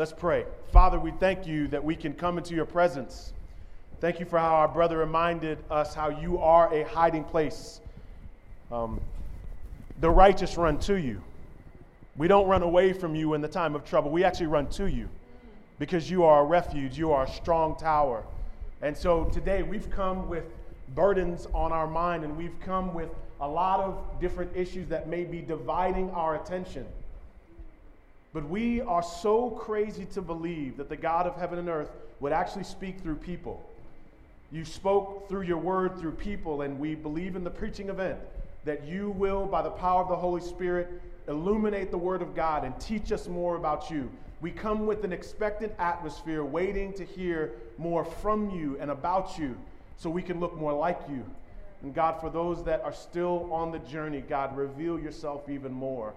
Let's pray. Father, we thank you that we can come into your presence. Thank you for how our brother reminded us how you are a hiding place. Um, the righteous run to you. We don't run away from you in the time of trouble. We actually run to you because you are a refuge, you are a strong tower. And so today we've come with burdens on our mind and we've come with a lot of different issues that may be dividing our attention. But we are so crazy to believe that the God of heaven and earth would actually speak through people. You spoke through your word through people, and we believe in the preaching event that you will, by the power of the Holy Spirit, illuminate the word of God and teach us more about you. We come with an expectant atmosphere, waiting to hear more from you and about you so we can look more like you. And God, for those that are still on the journey, God, reveal yourself even more.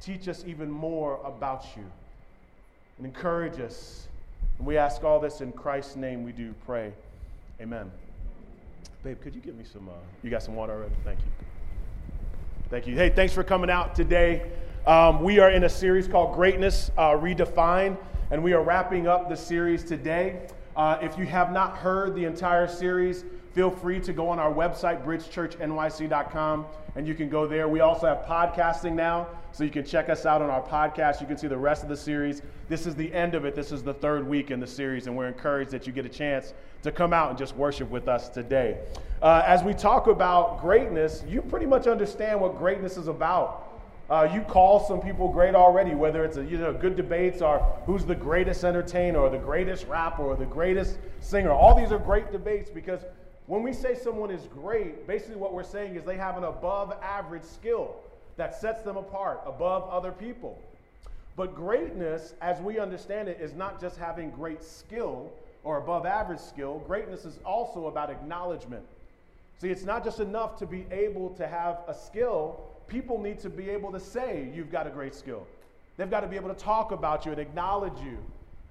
Teach us even more about you and encourage us. And we ask all this in Christ's name, we do pray. Amen. Babe, could you give me some? Uh, you got some water already? Thank you. Thank you. Hey, thanks for coming out today. Um, we are in a series called Greatness uh, Redefined, and we are wrapping up the series today. Uh, if you have not heard the entire series, feel free to go on our website, bridgechurchnyc.com, and you can go there. We also have podcasting now, so you can check us out on our podcast. You can see the rest of the series. This is the end of it. This is the third week in the series, and we're encouraged that you get a chance to come out and just worship with us today. Uh, as we talk about greatness, you pretty much understand what greatness is about. Uh, you call some people great already, whether it's a, you know good debates or who's the greatest entertainer or the greatest rapper or the greatest singer. All these are great debates because when we say someone is great, basically what we're saying is they have an above average skill that sets them apart above other people. But greatness, as we understand it, is not just having great skill or above average skill. Greatness is also about acknowledgement. See, it's not just enough to be able to have a skill, people need to be able to say you've got a great skill. They've got to be able to talk about you and acknowledge you.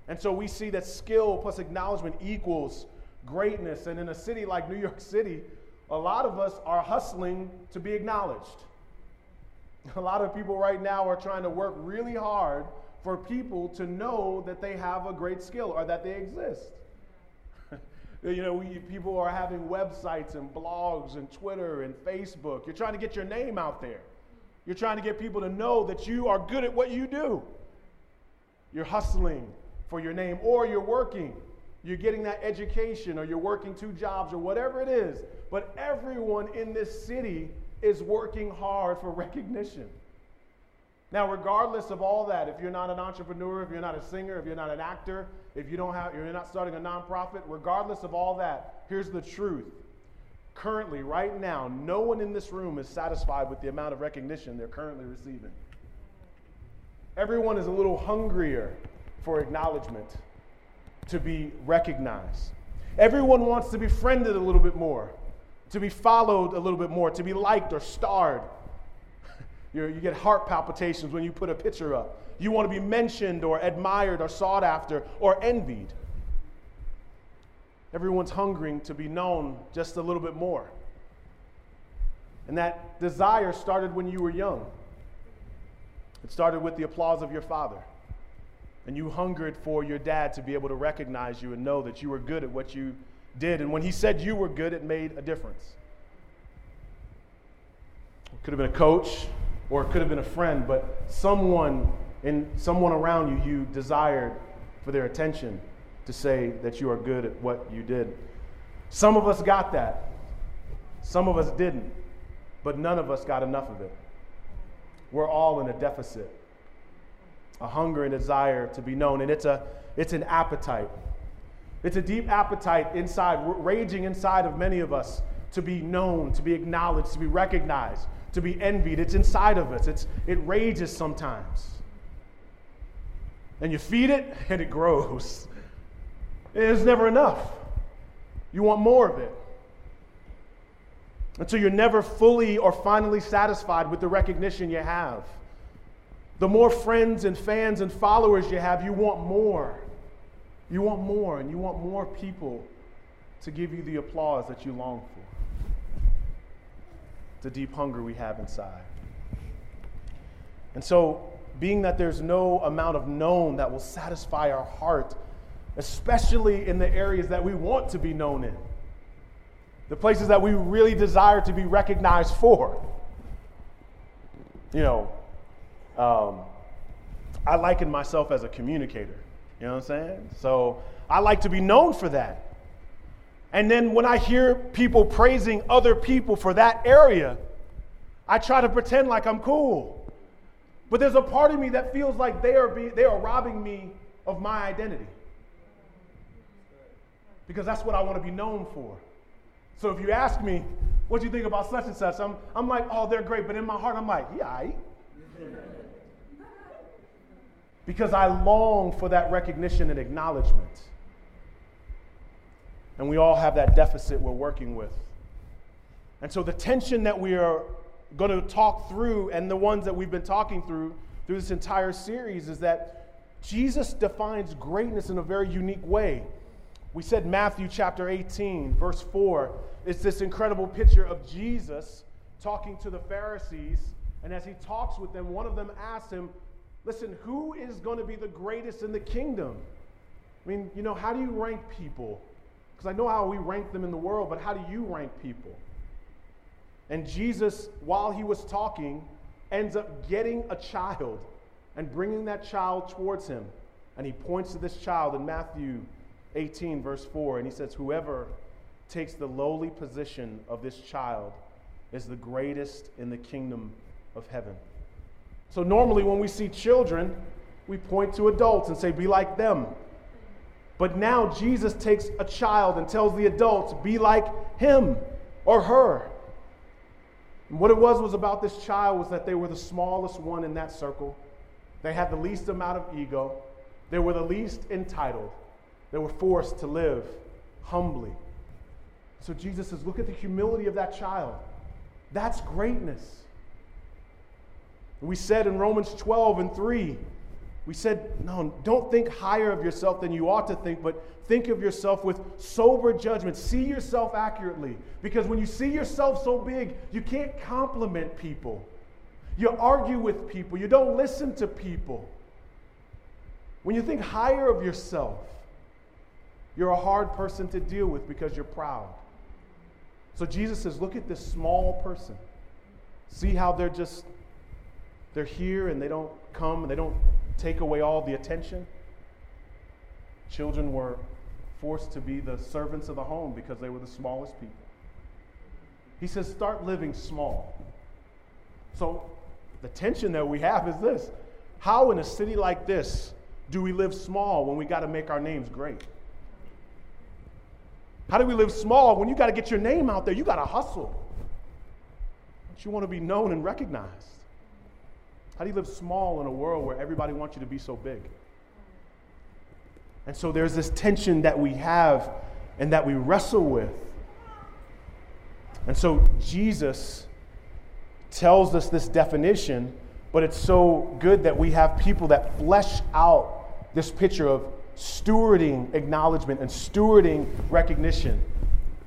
And so we see that skill plus acknowledgement equals greatness. And in a city like New York City, a lot of us are hustling to be acknowledged. A lot of people right now are trying to work really hard for people to know that they have a great skill or that they exist. you know, we, people are having websites and blogs and Twitter and Facebook. You're trying to get your name out there. You're trying to get people to know that you are good at what you do. You're hustling for your name or you're working. You're getting that education or you're working two jobs or whatever it is. But everyone in this city is working hard for recognition. Now, regardless of all that, if you're not an entrepreneur, if you're not a singer, if you're not an actor, if you don't have, you're not starting a nonprofit, regardless of all that, here's the truth. Currently, right now, no one in this room is satisfied with the amount of recognition they're currently receiving. Everyone is a little hungrier for acknowledgement, to be recognized. Everyone wants to be friended a little bit more, to be followed a little bit more, to be liked or starred. you you get heart palpitations when you put a picture up. You want to be mentioned or admired or sought after or envied. Everyone's hungering to be known just a little bit more. And that desire started when you were young. It started with the applause of your father. And you hungered for your dad to be able to recognize you and know that you were good at what you did. And when he said you were good, it made a difference. It could have been a coach or it could have been a friend, but someone in someone around you you desired for their attention to say that you are good at what you did. Some of us got that. Some of us didn't. But none of us got enough of it. We're all in a deficit. A hunger and desire to be known and it's a it's an appetite. It's a deep appetite inside, raging inside of many of us to be known, to be acknowledged, to be recognized, to be envied. It's inside of us. It's, it rages sometimes. And you feed it, and it grows. It's never enough. You want more of it. Until so you're never fully or finally satisfied with the recognition you have. The more friends and fans and followers you have, you want more. You want more, and you want more people to give you the applause that you long for the deep hunger we have inside. And so being that there's no amount of known that will satisfy our heart, especially in the areas that we want to be known in, the places that we really desire to be recognized for. You know, um, I liken myself as a communicator. You know what I'm saying? So I like to be known for that. And then when I hear people praising other people for that area, I try to pretend like I'm cool. But there's a part of me that feels like they are, be, they are robbing me of my identity. Because that's what I want to be known for. So if you ask me, what do you think about such and such? I'm, I'm like, oh, they're great. But in my heart, I'm like, yeah, I. because I long for that recognition and acknowledgement. And we all have that deficit we're working with. And so the tension that we are going to talk through and the ones that we've been talking through through this entire series is that Jesus defines greatness in a very unique way. We said Matthew chapter 18, verse 4. It's this incredible picture of Jesus talking to the Pharisees. And as he talks with them, one of them asks him, Listen, who is going to be the greatest in the kingdom? I mean, you know, how do you rank people? Because I know how we rank them in the world, but how do you rank people? And Jesus, while he was talking, ends up getting a child and bringing that child towards him. And he points to this child in Matthew 18, verse 4, and he says, Whoever takes the lowly position of this child is the greatest in the kingdom of heaven. So, normally when we see children, we point to adults and say, Be like them. But now Jesus takes a child and tells the adults, Be like him or her. And what it was was about this child was that they were the smallest one in that circle. They had the least amount of ego. They were the least entitled. They were forced to live humbly. So Jesus says, look at the humility of that child. That's greatness. We said in Romans 12 and 3, we said, no, don't think higher of yourself than you ought to think, but think of yourself with sober judgment. See yourself accurately. Because when you see yourself so big, you can't compliment people. You argue with people. You don't listen to people. When you think higher of yourself, you're a hard person to deal with because you're proud. So Jesus says, look at this small person. See how they're just, they're here and they don't come and they don't take away all the attention. Children were forced to be the servants of the home because they were the smallest people. He says, start living small. So the tension that we have is this how in a city like this do we live small when we got to make our names great? How do we live small when you got to get your name out there? You got to hustle. Don't you want to be known and recognized? How do you live small in a world where everybody wants you to be so big? And so there's this tension that we have and that we wrestle with. And so Jesus tells us this definition, but it's so good that we have people that flesh out this picture of stewarding acknowledgement and stewarding recognition.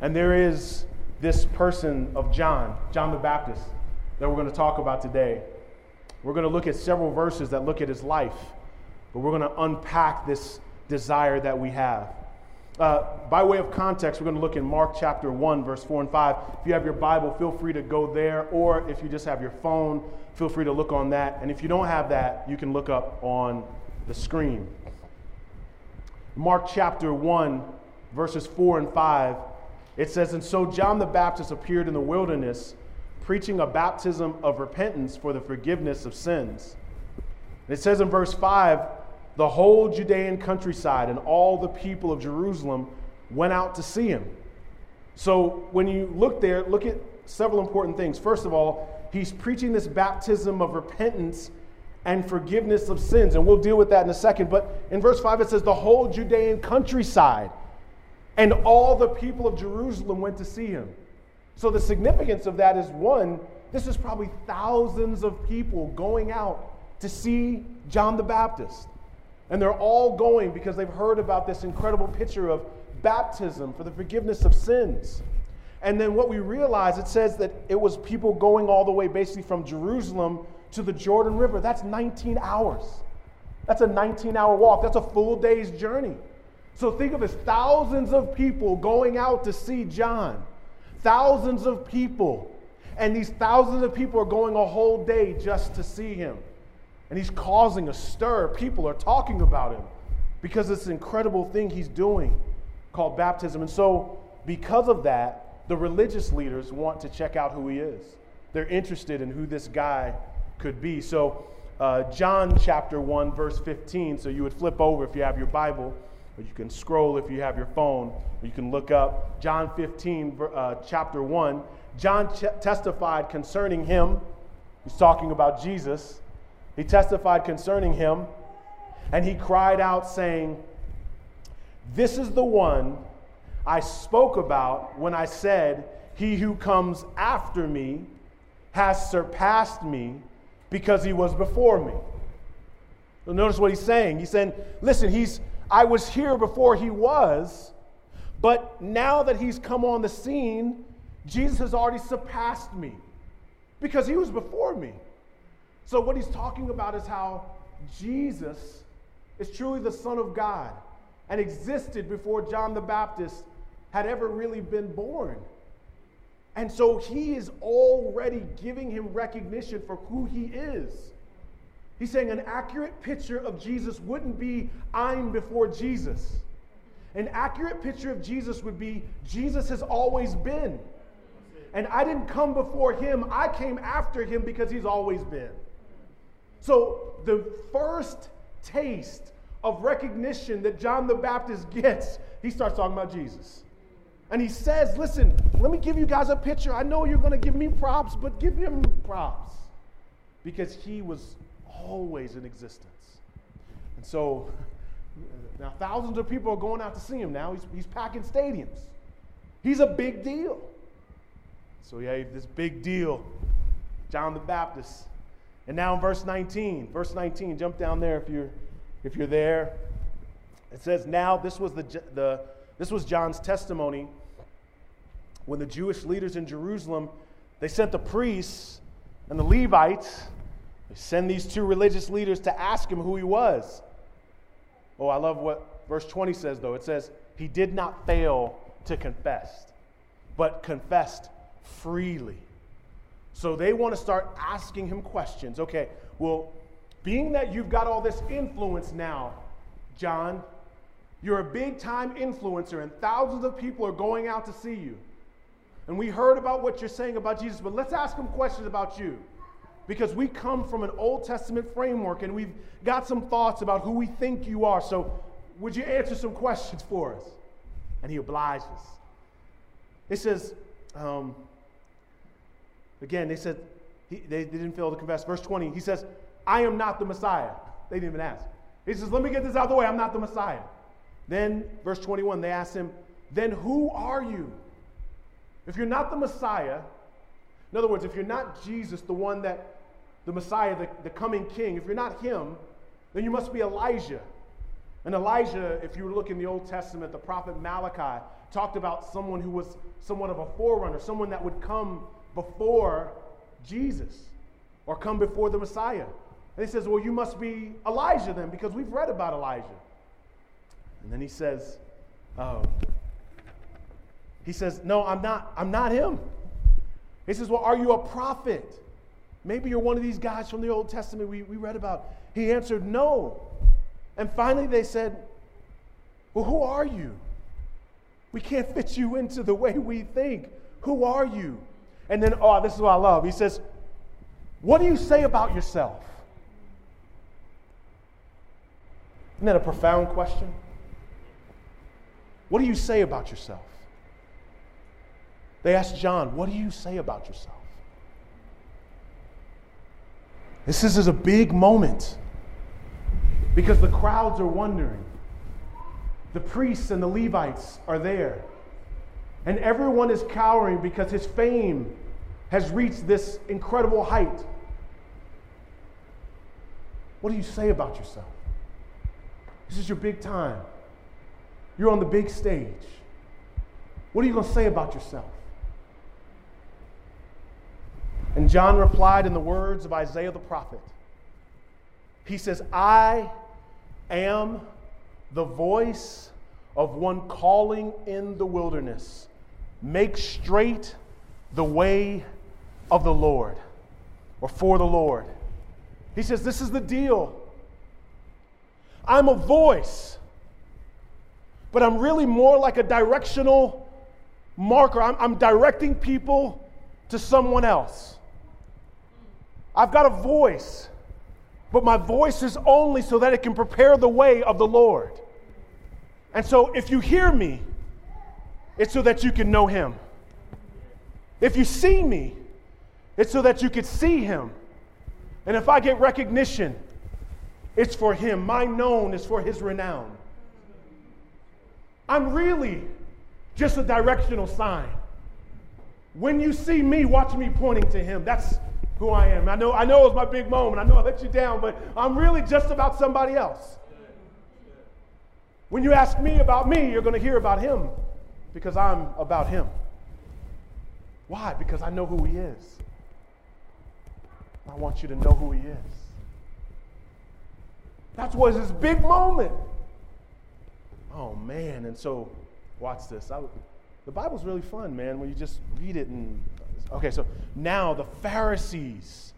And there is this person of John, John the Baptist, that we're going to talk about today. We're going to look at several verses that look at his life, but we're going to unpack this desire that we have. Uh, by way of context, we're going to look in Mark chapter 1, verse 4 and 5. If you have your Bible, feel free to go there, or if you just have your phone, feel free to look on that. And if you don't have that, you can look up on the screen. Mark chapter 1, verses 4 and 5, it says, And so John the Baptist appeared in the wilderness, preaching a baptism of repentance for the forgiveness of sins. And it says in verse 5, the whole Judean countryside and all the people of Jerusalem went out to see him. So when you look there, look at several important things. First of all, he's preaching this baptism of repentance and forgiveness of sins. And we'll deal with that in a second. But in verse 5, it says, the whole Judean countryside and all the people of Jerusalem went to see him. So the significance of that is one, this is probably thousands of people going out to see John the Baptist. And they're all going because they've heard about this incredible picture of baptism for the forgiveness of sins. And then what we realize, it says that it was people going all the way basically from Jerusalem to the Jordan River. That's 19 hours. That's a 19 hour walk. That's a full day's journey. So think of it thousands of people going out to see John. Thousands of people. And these thousands of people are going a whole day just to see him. And he's causing a stir. People are talking about him because it's an incredible thing he's doing called baptism. And so, because of that, the religious leaders want to check out who he is. They're interested in who this guy could be. So, uh, John chapter 1, verse 15. So, you would flip over if you have your Bible, or you can scroll if you have your phone, or you can look up John 15, uh, chapter 1. John ch- testified concerning him. He's talking about Jesus. He testified concerning him, and he cried out, saying, This is the one I spoke about when I said, He who comes after me has surpassed me because he was before me. Notice what he's saying. He's saying, Listen, he's, I was here before he was, but now that he's come on the scene, Jesus has already surpassed me because he was before me. So, what he's talking about is how Jesus is truly the Son of God and existed before John the Baptist had ever really been born. And so he is already giving him recognition for who he is. He's saying an accurate picture of Jesus wouldn't be I'm before Jesus. An accurate picture of Jesus would be Jesus has always been. And I didn't come before him, I came after him because he's always been. So the first taste of recognition that John the Baptist gets, he starts talking about Jesus. And he says, Listen, let me give you guys a picture. I know you're going to give me props, but give him props because he was always in existence. And so now thousands of people are going out to see him now. He's, he's packing stadiums. He's a big deal. So he had this big deal, John the Baptist. And now in verse 19, verse 19, jump down there if you're if you're there. It says, Now this was the, the this was John's testimony when the Jewish leaders in Jerusalem they sent the priests and the Levites, send these two religious leaders to ask him who he was. Oh, I love what verse 20 says, though. It says, He did not fail to confess, but confessed freely. So they want to start asking him questions. Okay, well, being that you've got all this influence now, John, you're a big time influencer, and thousands of people are going out to see you. And we heard about what you're saying about Jesus, but let's ask him questions about you. Because we come from an Old Testament framework and we've got some thoughts about who we think you are. So, would you answer some questions for us? And he obliges. It says, um, again, they said, he, they, they didn't fail to confess. Verse 20, he says, I am not the Messiah. They didn't even ask. He says, Let me get this out of the way. I'm not the Messiah. Then, verse 21, they asked him, Then who are you? If you're not the Messiah, in other words, if you're not Jesus, the one that, the Messiah, the, the coming king, if you're not him, then you must be Elijah. And Elijah, if you look in the Old Testament, the prophet Malachi talked about someone who was somewhat of a forerunner, someone that would come before Jesus or come before the Messiah. And he says, Well, you must be Elijah then, because we've read about Elijah. And then he says, Oh, he says, No, I'm not, I'm not him. He says, Well, are you a prophet? Maybe you're one of these guys from the Old Testament we, we read about. He answered, No. And finally they said, Well, who are you? We can't fit you into the way we think. Who are you? And then, oh, this is what I love. He says, What do you say about yourself? Isn't that a profound question? What do you say about yourself? They asked John, What do you say about yourself? This is a big moment because the crowds are wondering. The priests and the Levites are there. And everyone is cowering because his fame has reached this incredible height. What do you say about yourself? This is your big time. You're on the big stage. What are you going to say about yourself? And John replied in the words of Isaiah the prophet. He says, I am the voice of one calling in the wilderness. Make straight the way of the Lord, or for the Lord. He says, This is the deal. I'm a voice, but I'm really more like a directional marker. I'm, I'm directing people to someone else. I've got a voice, but my voice is only so that it can prepare the way of the Lord. And so if you hear me, it's so that you can know Him. If you see me, it's so that you could see Him. And if I get recognition, it's for Him. My known is for His renown. I'm really just a directional sign. When you see me, watch me pointing to Him. That's who I am. I know, I know it was my big moment. I know I let you down, but I'm really just about somebody else. When you ask me about me, you're going to hear about him because I'm about him. Why? Because I know who he is. I want you to know who he is. That was his big moment. Oh, man. And so, watch this. I, the Bible's really fun, man, when you just read it and Okay, so now the Pharisees,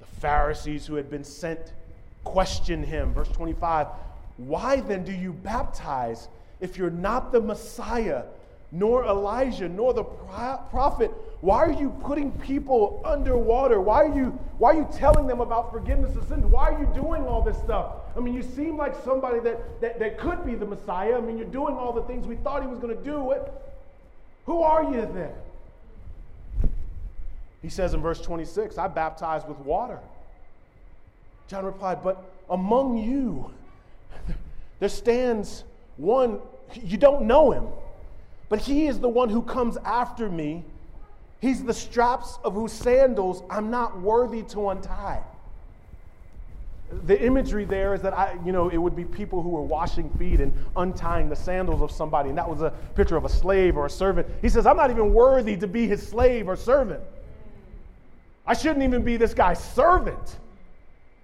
the Pharisees who had been sent, question him. Verse 25 Why then do you baptize if you're not the Messiah, nor Elijah, nor the prophet? Why are you putting people underwater? Why are you, why are you telling them about forgiveness of sins? Why are you doing all this stuff? I mean, you seem like somebody that, that, that could be the Messiah. I mean, you're doing all the things we thought he was going to do. Who are you then? He says in verse 26, I baptize with water. John replied, But among you, there stands one, you don't know him, but he is the one who comes after me. He's the straps of whose sandals I'm not worthy to untie. The imagery there is that I, you know, it would be people who were washing feet and untying the sandals of somebody, and that was a picture of a slave or a servant. He says, I'm not even worthy to be his slave or servant. I shouldn't even be this guy's servant,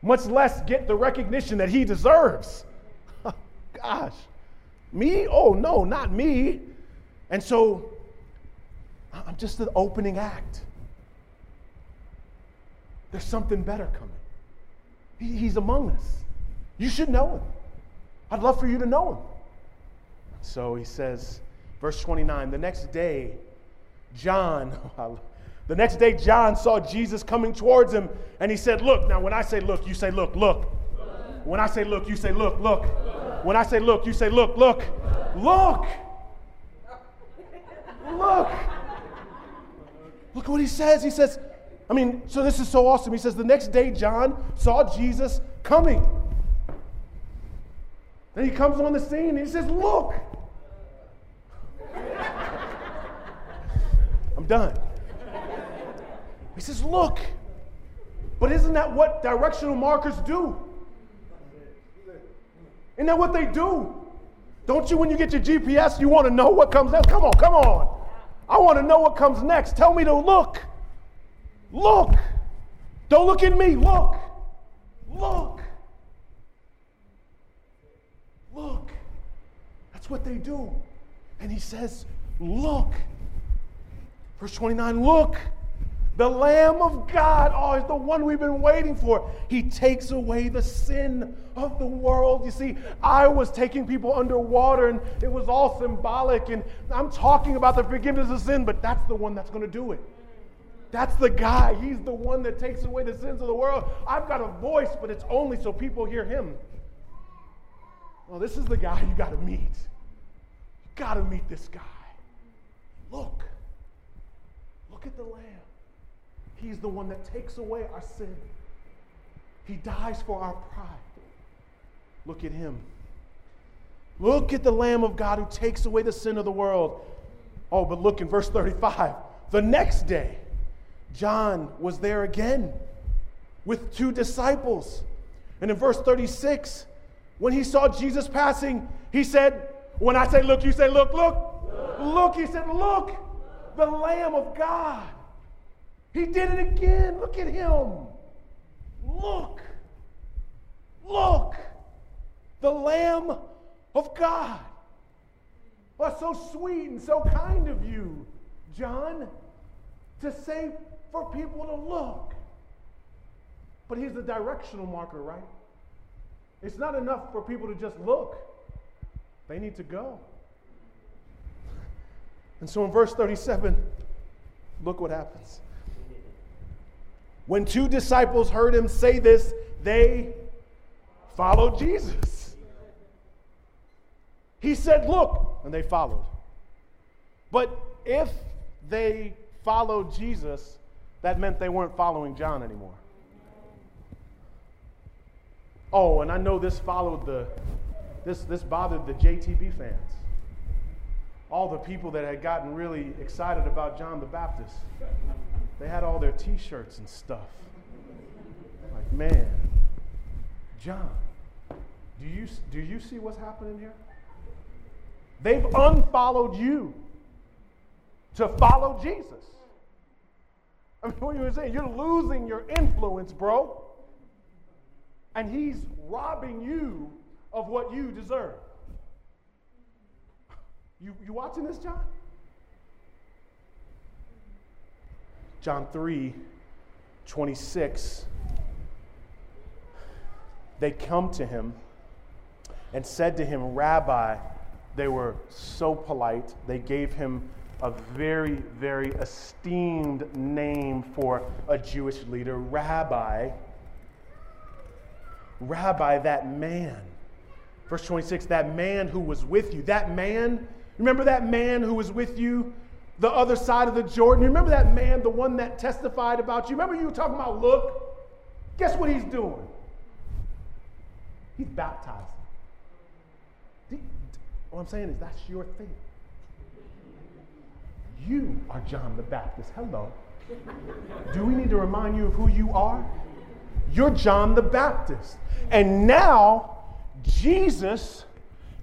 much less get the recognition that he deserves. Oh, gosh, me? Oh, no, not me. And so I'm just the opening act. There's something better coming. He, he's among us. You should know him. I'd love for you to know him. So he says, verse 29, the next day, John, The next day, John saw Jesus coming towards him, and he said, Look. Now, when I say look, you say look, look. When I say look, you say look, look. When I say look, you say look, look. Look. Look. Look what he says. He says, I mean, so this is so awesome. He says, The next day, John saw Jesus coming. Then he comes on the scene and he says, Look. I'm done. He says, Look. But isn't that what directional markers do? Isn't that what they do? Don't you, when you get your GPS, you want to know what comes next? Come on, come on. I want to know what comes next. Tell me to look. Look. Don't look at me. Look. Look. Look. That's what they do. And he says, Look. Verse 29 Look. The Lamb of God, oh, is the one we've been waiting for. He takes away the sin of the world. You see, I was taking people underwater and it was all symbolic. And I'm talking about the forgiveness of sin, but that's the one that's going to do it. That's the guy. He's the one that takes away the sins of the world. I've got a voice, but it's only so people hear him. Well, this is the guy you got to meet. You got to meet this guy. Look. Look at the Lamb. He's the one that takes away our sin. He dies for our pride. Look at him. Look at the Lamb of God who takes away the sin of the world. Oh, but look in verse 35. The next day, John was there again with two disciples. And in verse 36, when he saw Jesus passing, he said, When I say look, you say look, look. Look, look he said, Look, the Lamb of God He did it again. Look at him. Look. Look. The Lamb of God. Well, so sweet and so kind of you, John, to say for people to look. But he's the directional marker, right? It's not enough for people to just look, they need to go. And so in verse 37, look what happens. When two disciples heard him say this, they followed Jesus. He said, Look, and they followed. But if they followed Jesus, that meant they weren't following John anymore. Oh, and I know this followed the, this, this bothered the JTB fans. All the people that had gotten really excited about John the Baptist. They had all their t shirts and stuff. Like, man, John, do you, do you see what's happening here? They've unfollowed you to follow Jesus. I mean, what are you saying? You're losing your influence, bro and he's robbing you of what you deserve. You, you watching this, John? John 3 26. They come to him and said to him, Rabbi, they were so polite. They gave him a very, very esteemed name for a Jewish leader, Rabbi. Rabbi, that man. Verse 26, that man who was with you. That man, remember that man who was with you the other side of the Jordan? You remember that man, the one that testified about you? Remember you were talking about look? Guess what he's doing? He's baptizing. What I'm saying is that's your thing. You are John the Baptist. Hello. Do we need to remind you of who you are? You're John the Baptist. And now Jesus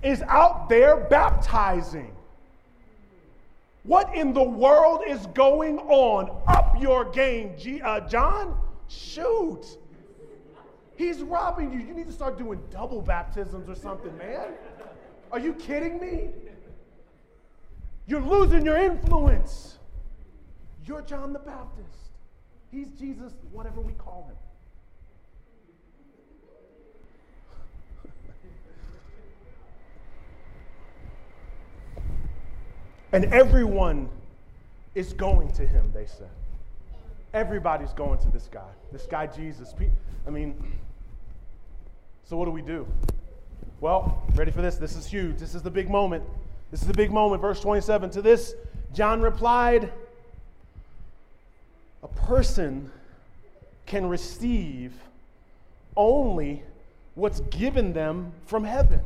is out there baptizing. What in the world is going on? Up your game, G- uh, John. Shoot. He's robbing you. You need to start doing double baptisms or something, man. Are you kidding me? You're losing your influence. You're John the Baptist. He's Jesus, whatever we call him. And everyone is going to him, they said. Everybody's going to this guy, this guy Jesus. I mean, so what do we do? Well, ready for this? This is huge. This is the big moment. This is the big moment. Verse 27 To this, John replied, A person can receive only what's given them from heaven.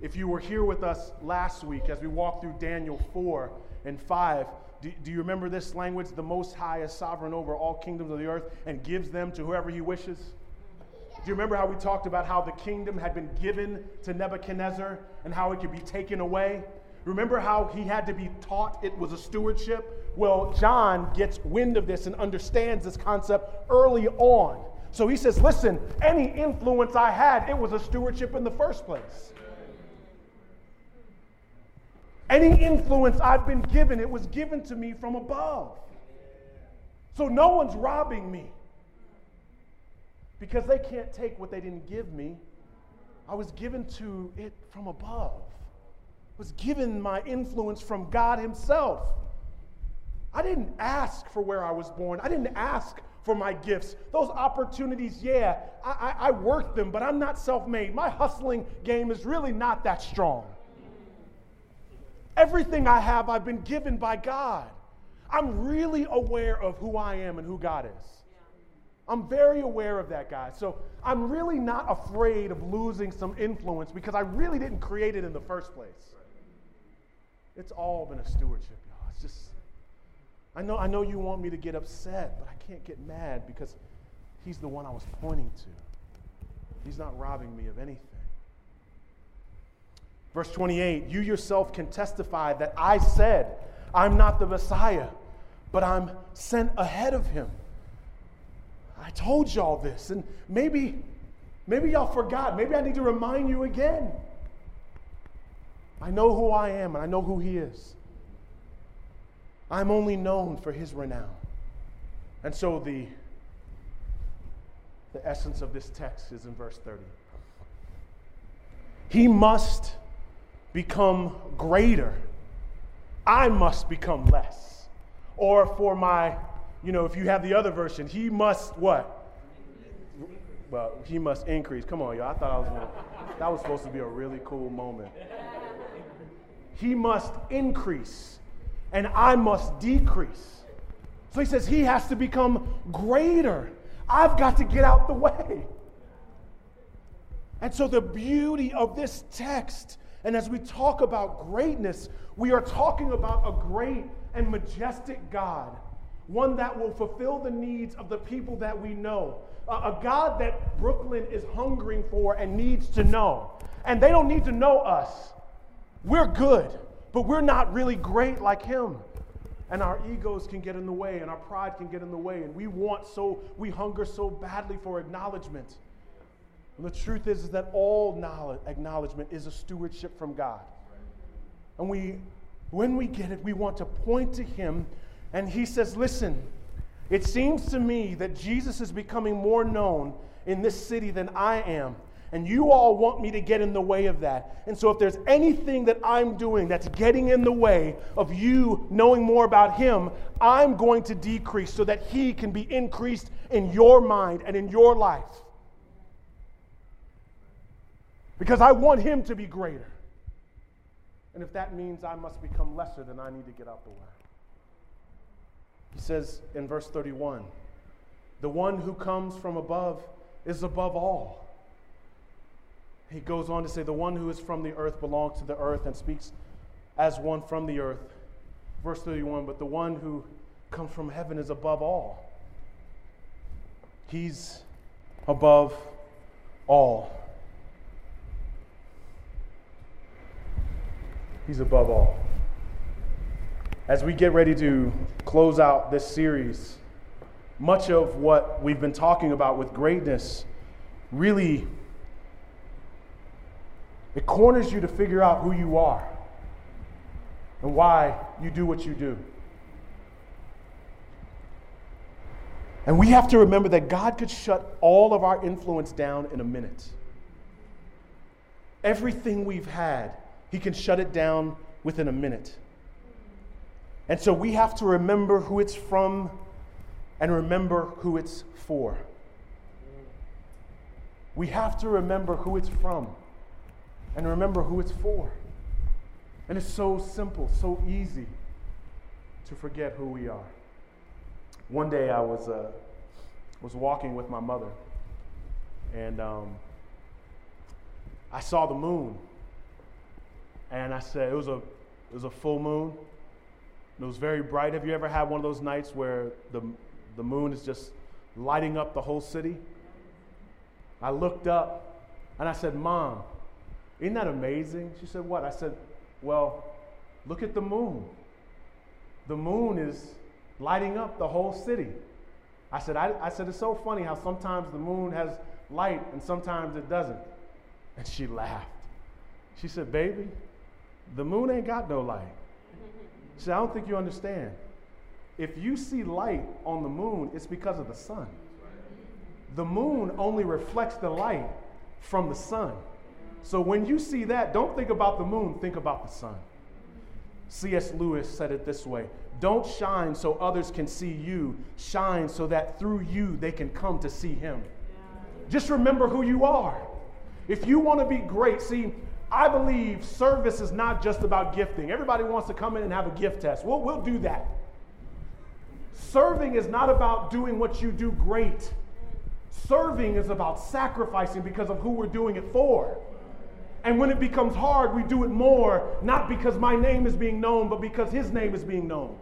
If you were here with us last week as we walked through Daniel 4 and 5, do, do, you remember this language? The Most High is sovereign over all kingdoms of the earth and gives them to whoever he wishes. Do you remember how we talked about how the kingdom had been given to Nebuchadnezzar and how it could be taken away? Remember how he had to be taught it was a stewardship? Well, John gets wind of this and understands this concept early on. So he says, Listen, any influence I had, it was a stewardship in the first place. Any influence I've been given, it was given to me from above. So no one's robbing me because they can't take what they didn't give me. I was given to it from above. I was given my influence from God Himself. I didn't ask for where I was born. I didn't ask for my gifts. Those opportunities, yeah, I, I, I worked them, but I'm not self made. My hustling game is really not that strong. Everything I have, I've been given by God. I'm really aware of who I am and who God is. I'm very aware of that, guys. So I'm really not afraid of losing some influence because I really didn't create it in the first place. It's all been a stewardship, y'all. It's just, I know, I know you want me to get upset, but I can't get mad because He's the one I was pointing to. He's not robbing me of anything. Verse 28 You yourself can testify that I said, I'm not the Messiah, but I'm sent ahead of him. I told y'all this, and maybe, maybe y'all forgot. Maybe I need to remind you again. I know who I am, and I know who he is. I'm only known for his renown. And so the, the essence of this text is in verse 30. He must become greater. I must become less. Or for my, you know, if you have the other version, he must what? Well, he must increase. Come on, y'all. I thought I was gonna, that was supposed to be a really cool moment. He must increase, and I must decrease. So he says he has to become greater. I've got to get out the way. And so, the beauty of this text, and as we talk about greatness, we are talking about a great and majestic God, one that will fulfill the needs of the people that we know, a, God that Brooklyn is hungering for and needs to know. And they don't need to know us. We're good, but we're not really great like Him. And our egos can get in the way, and our pride can get in the way, and we want so, we hunger so badly for acknowledgement. And the truth is, is that all knowledge, acknowledgement is a stewardship from God. And we, when we get it, we want to point to Him. And He says, Listen, it seems to me that Jesus is becoming more known in this city than I am. And you all want me to get in the way of that. And so, if there's anything that I'm doing that's getting in the way of you knowing more about Him, I'm going to decrease so that He can be increased in your mind and in your life because I want him to be greater. And if that means I must become lesser, then I need to get out the way. He says in verse 31 the one who comes from above is above all. He goes on to say, the one who is from the earth belongs to the earth and speaks as one from the earth. Verse 31 But the one who comes from heaven is above all. He's above all. He's above all. As we get ready to close out this series, much of what we've been talking about with greatness really it corners you to figure out who you are and why you do what you do. And we have to remember that God could shut all of our influence down in a minute. Everything we've had he can shut it down within a minute. And so we have to remember who it's from and remember who it's for. We have to remember who it's from and remember who it's for. And it's so simple, so easy to forget who we are. One day I was, uh, was walking with my mother, and um, I saw the moon and I said, it was a, it was a full moon. It was very bright. Have you ever had one of those nights where the, the moon is just lighting up the whole city? I looked up and I said, Mom, isn't that amazing? She said, What? I said, Well, look at the moon. The moon is lighting up the whole city. I said, I, I said, It's so funny how sometimes the moon has light and sometimes it doesn't. And she laughed. She said, Baby, the moon ain't got no light. See, I don't think you understand. If you see light on the moon, it's because of the sun. The moon only reflects the light from the sun. So when you see that, don't think about the moon, think about the sun. C.S. Lewis said it this way Don't shine so others can see you, shine so that through you they can come to see him. Just remember who you are. If you want to be great, see, I believe service is not just about gifting. Everybody wants to come in and have a gift test. We'll, we'll do that. Serving is not about doing what you do great. Serving is about sacrificing because of who we're doing it for. And when it becomes hard, we do it more, not because my name is being known, but because his name is being known.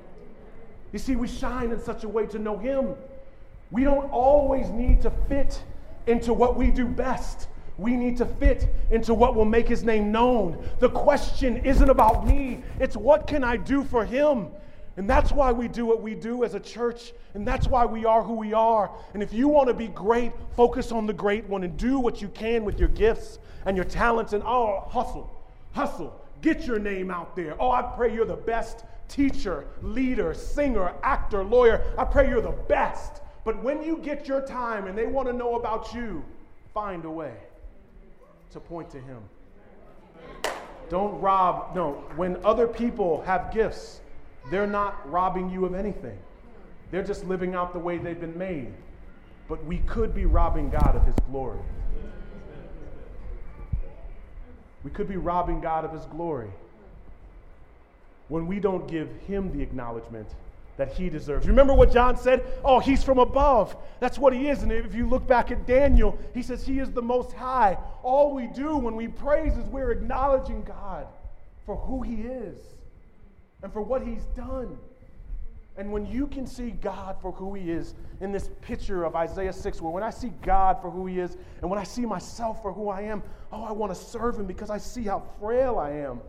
You see, we shine in such a way to know him. We don't always need to fit into what we do best. We need to fit into what will make his name known. The question isn't about me, it's what can I do for him? And that's why we do what we do as a church, and that's why we are who we are. And if you want to be great, focus on the great one and do what you can with your gifts and your talents and oh, hustle, hustle, get your name out there. Oh, I pray you're the best teacher, leader, singer, actor, lawyer. I pray you're the best. But when you get your time and they want to know about you, find a way to point to Him. Don't rob, no, when other people have gifts, they're not robbing you of anything. They're just living out the way they've been made. But we could be robbing God of His glory. We could be robbing God of His glory when we don't give Him the acknowledgement that He deserves. Remember what John said? Oh, He's from above. That's what He is. And if you look back at Daniel, He says He is the Most High. All we do when we praise is we're acknowledging God for who He is and for what he's done. And when you can see God for who he is in this picture of Isaiah 6, where when I see God for who he is, and when I see myself for who I am, oh, I want to serve him because I see how frail I am.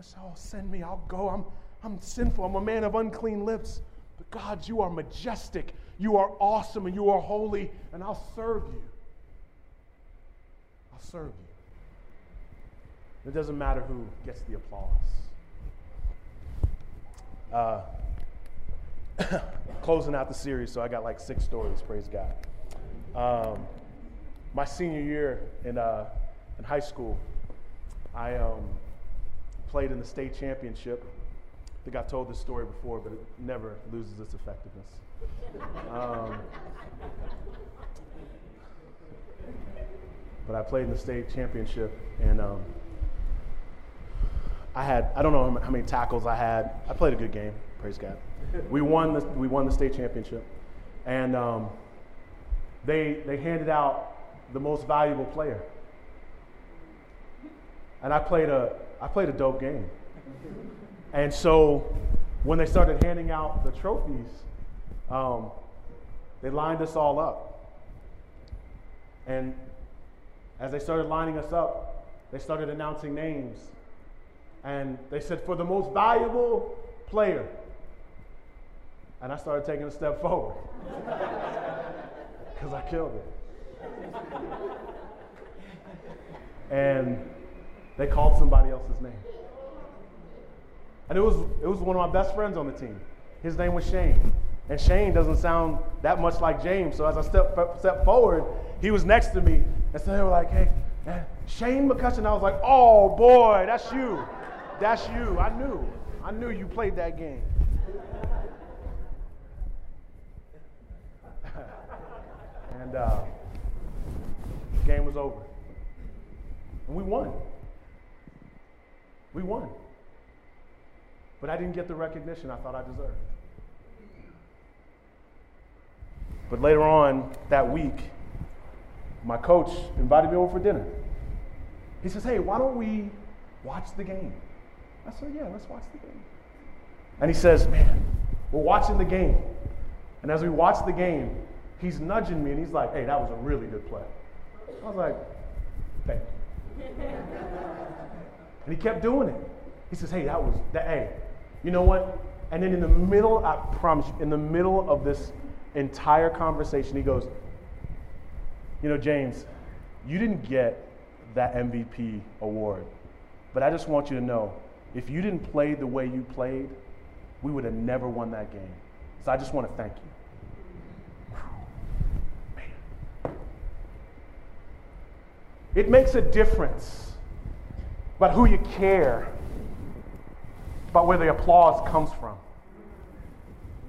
Say, oh, send me, I'll go. I'm, I'm sinful. I'm a man of unclean lips. But God, you are majestic. You are awesome and you are holy, and I'll serve you. I'll serve you. It doesn't matter who gets the applause. Uh, closing out the series, so I got like six stories, praise God. Um, my senior year in, uh, in high school, I um, played in the state championship. I think I've told this story before, but it never loses its effectiveness. Um, but I played in the state championship, and um, I had, I don't know how many tackles I had. I played a good game, praise God. We won the, we won the state championship. And um, they, they handed out the most valuable player. And I played a, I played a dope game. And so when they started handing out the trophies, um, they lined us all up. And as they started lining us up, they started announcing names. And they said, for the most valuable player. And I started taking a step forward because I killed it. and they called somebody else's name. And it was, it was one of my best friends on the team. His name was Shane. And Shane doesn't sound that much like James. So as I stepped step forward, he was next to me. And so they were like, hey, man, Shane McCutcheon. I was like, oh boy, that's you. That's you. I knew. I knew you played that game. and uh, the game was over. And we won. We won. But I didn't get the recognition I thought I deserved. But later on that week, my coach invited me over for dinner. He says, Hey, why don't we watch the game? I said, Yeah, let's watch the game. And he says, Man, we're watching the game. And as we watch the game, he's nudging me and he's like, Hey, that was a really good play. I was like, Thank you. and he kept doing it. He says, Hey, that was that, hey, you know what? And then in the middle, I promise you, in the middle of this entire conversation, he goes, You know, James, you didn't get that MVP award. But I just want you to know if you didn't play the way you played, we would have never won that game. So I just want to thank you. Man. It makes a difference about who you care, about where the applause comes from.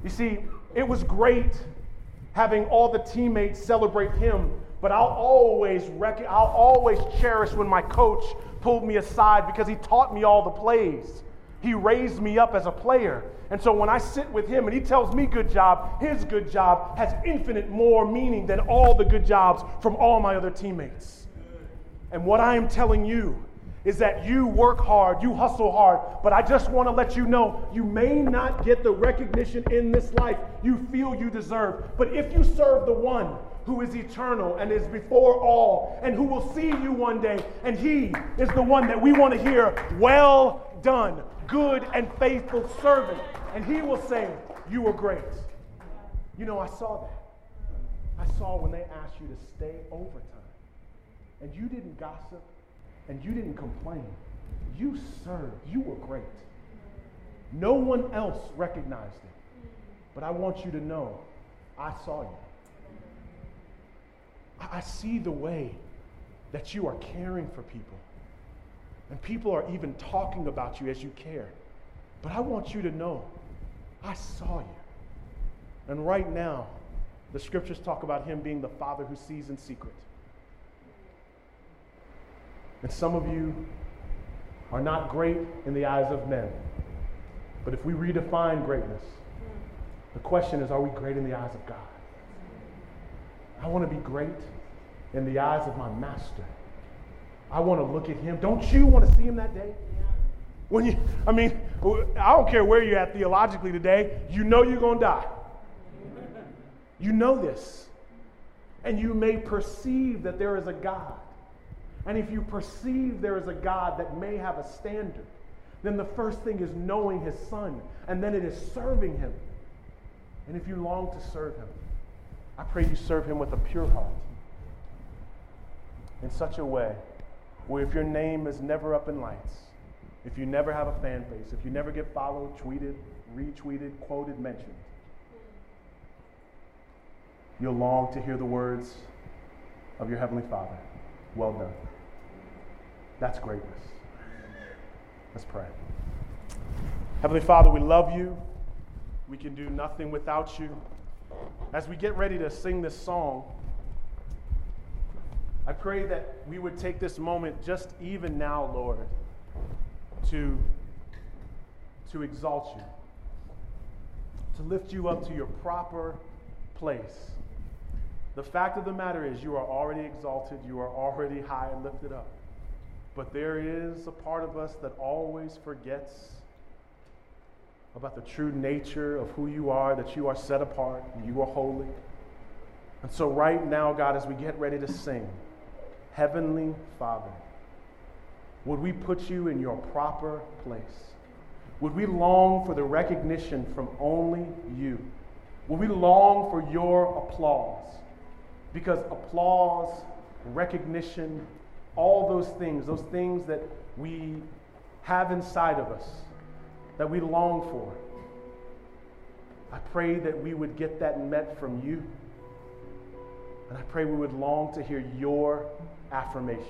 You see, it was great having all the teammates celebrate him, but I'll always rec- I'll always cherish when my coach pulled me aside because he taught me all the plays. He raised me up as a player. And so when I sit with him and he tells me good job, his good job has infinite more meaning than all the good jobs from all my other teammates. And what I am telling you is that you work hard, you hustle hard, but I just want to let you know you may not get the recognition in this life you feel you deserve. But if you serve the one who is eternal and is before all and who will see you one day. And he is the one that we want to hear, well done, good and faithful servant. And he will say, You were great. You know, I saw that. I saw when they asked you to stay overtime. And you didn't gossip and you didn't complain. You served. You were great. No one else recognized it. But I want you to know I saw you. I see the way that you are caring for people. And people are even talking about you as you care. But I want you to know I saw you. And right now, the scriptures talk about him being the father who sees in secret. And some of you are not great in the eyes of men. But if we redefine greatness, the question is are we great in the eyes of God? I want to be great in the eyes of my master. I want to look at him. Don't you want to see him that day? When you, I mean, I don't care where you're at theologically today, you know you're going to die. You know this. And you may perceive that there is a God. And if you perceive there is a God that may have a standard, then the first thing is knowing his son, and then it is serving him. And if you long to serve him, I pray you serve him with a pure heart in such a way where if your name is never up in lights, if you never have a fan base, if you never get followed, tweeted, retweeted, quoted, mentioned, you'll long to hear the words of your Heavenly Father. Well done. That's greatness. Let's pray. Heavenly Father, we love you. We can do nothing without you. As we get ready to sing this song, I pray that we would take this moment just even now, Lord, to, to exalt you, to lift you up to your proper place. The fact of the matter is, you are already exalted, you are already high and lifted up. But there is a part of us that always forgets about the true nature of who you are, that you are set apart and you are holy. And so, right now, God, as we get ready to sing, Heavenly Father, would we put you in your proper place? Would we long for the recognition from only you? Would we long for your applause? Because applause, recognition, all those things, those things that we have inside of us, that we long for, I pray that we would get that met from you. And I pray we would long to hear your affirmation.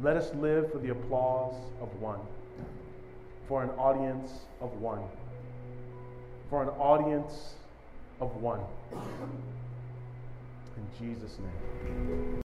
Let us live for the applause of one, for an audience of one, for an audience of one. In Jesus' name.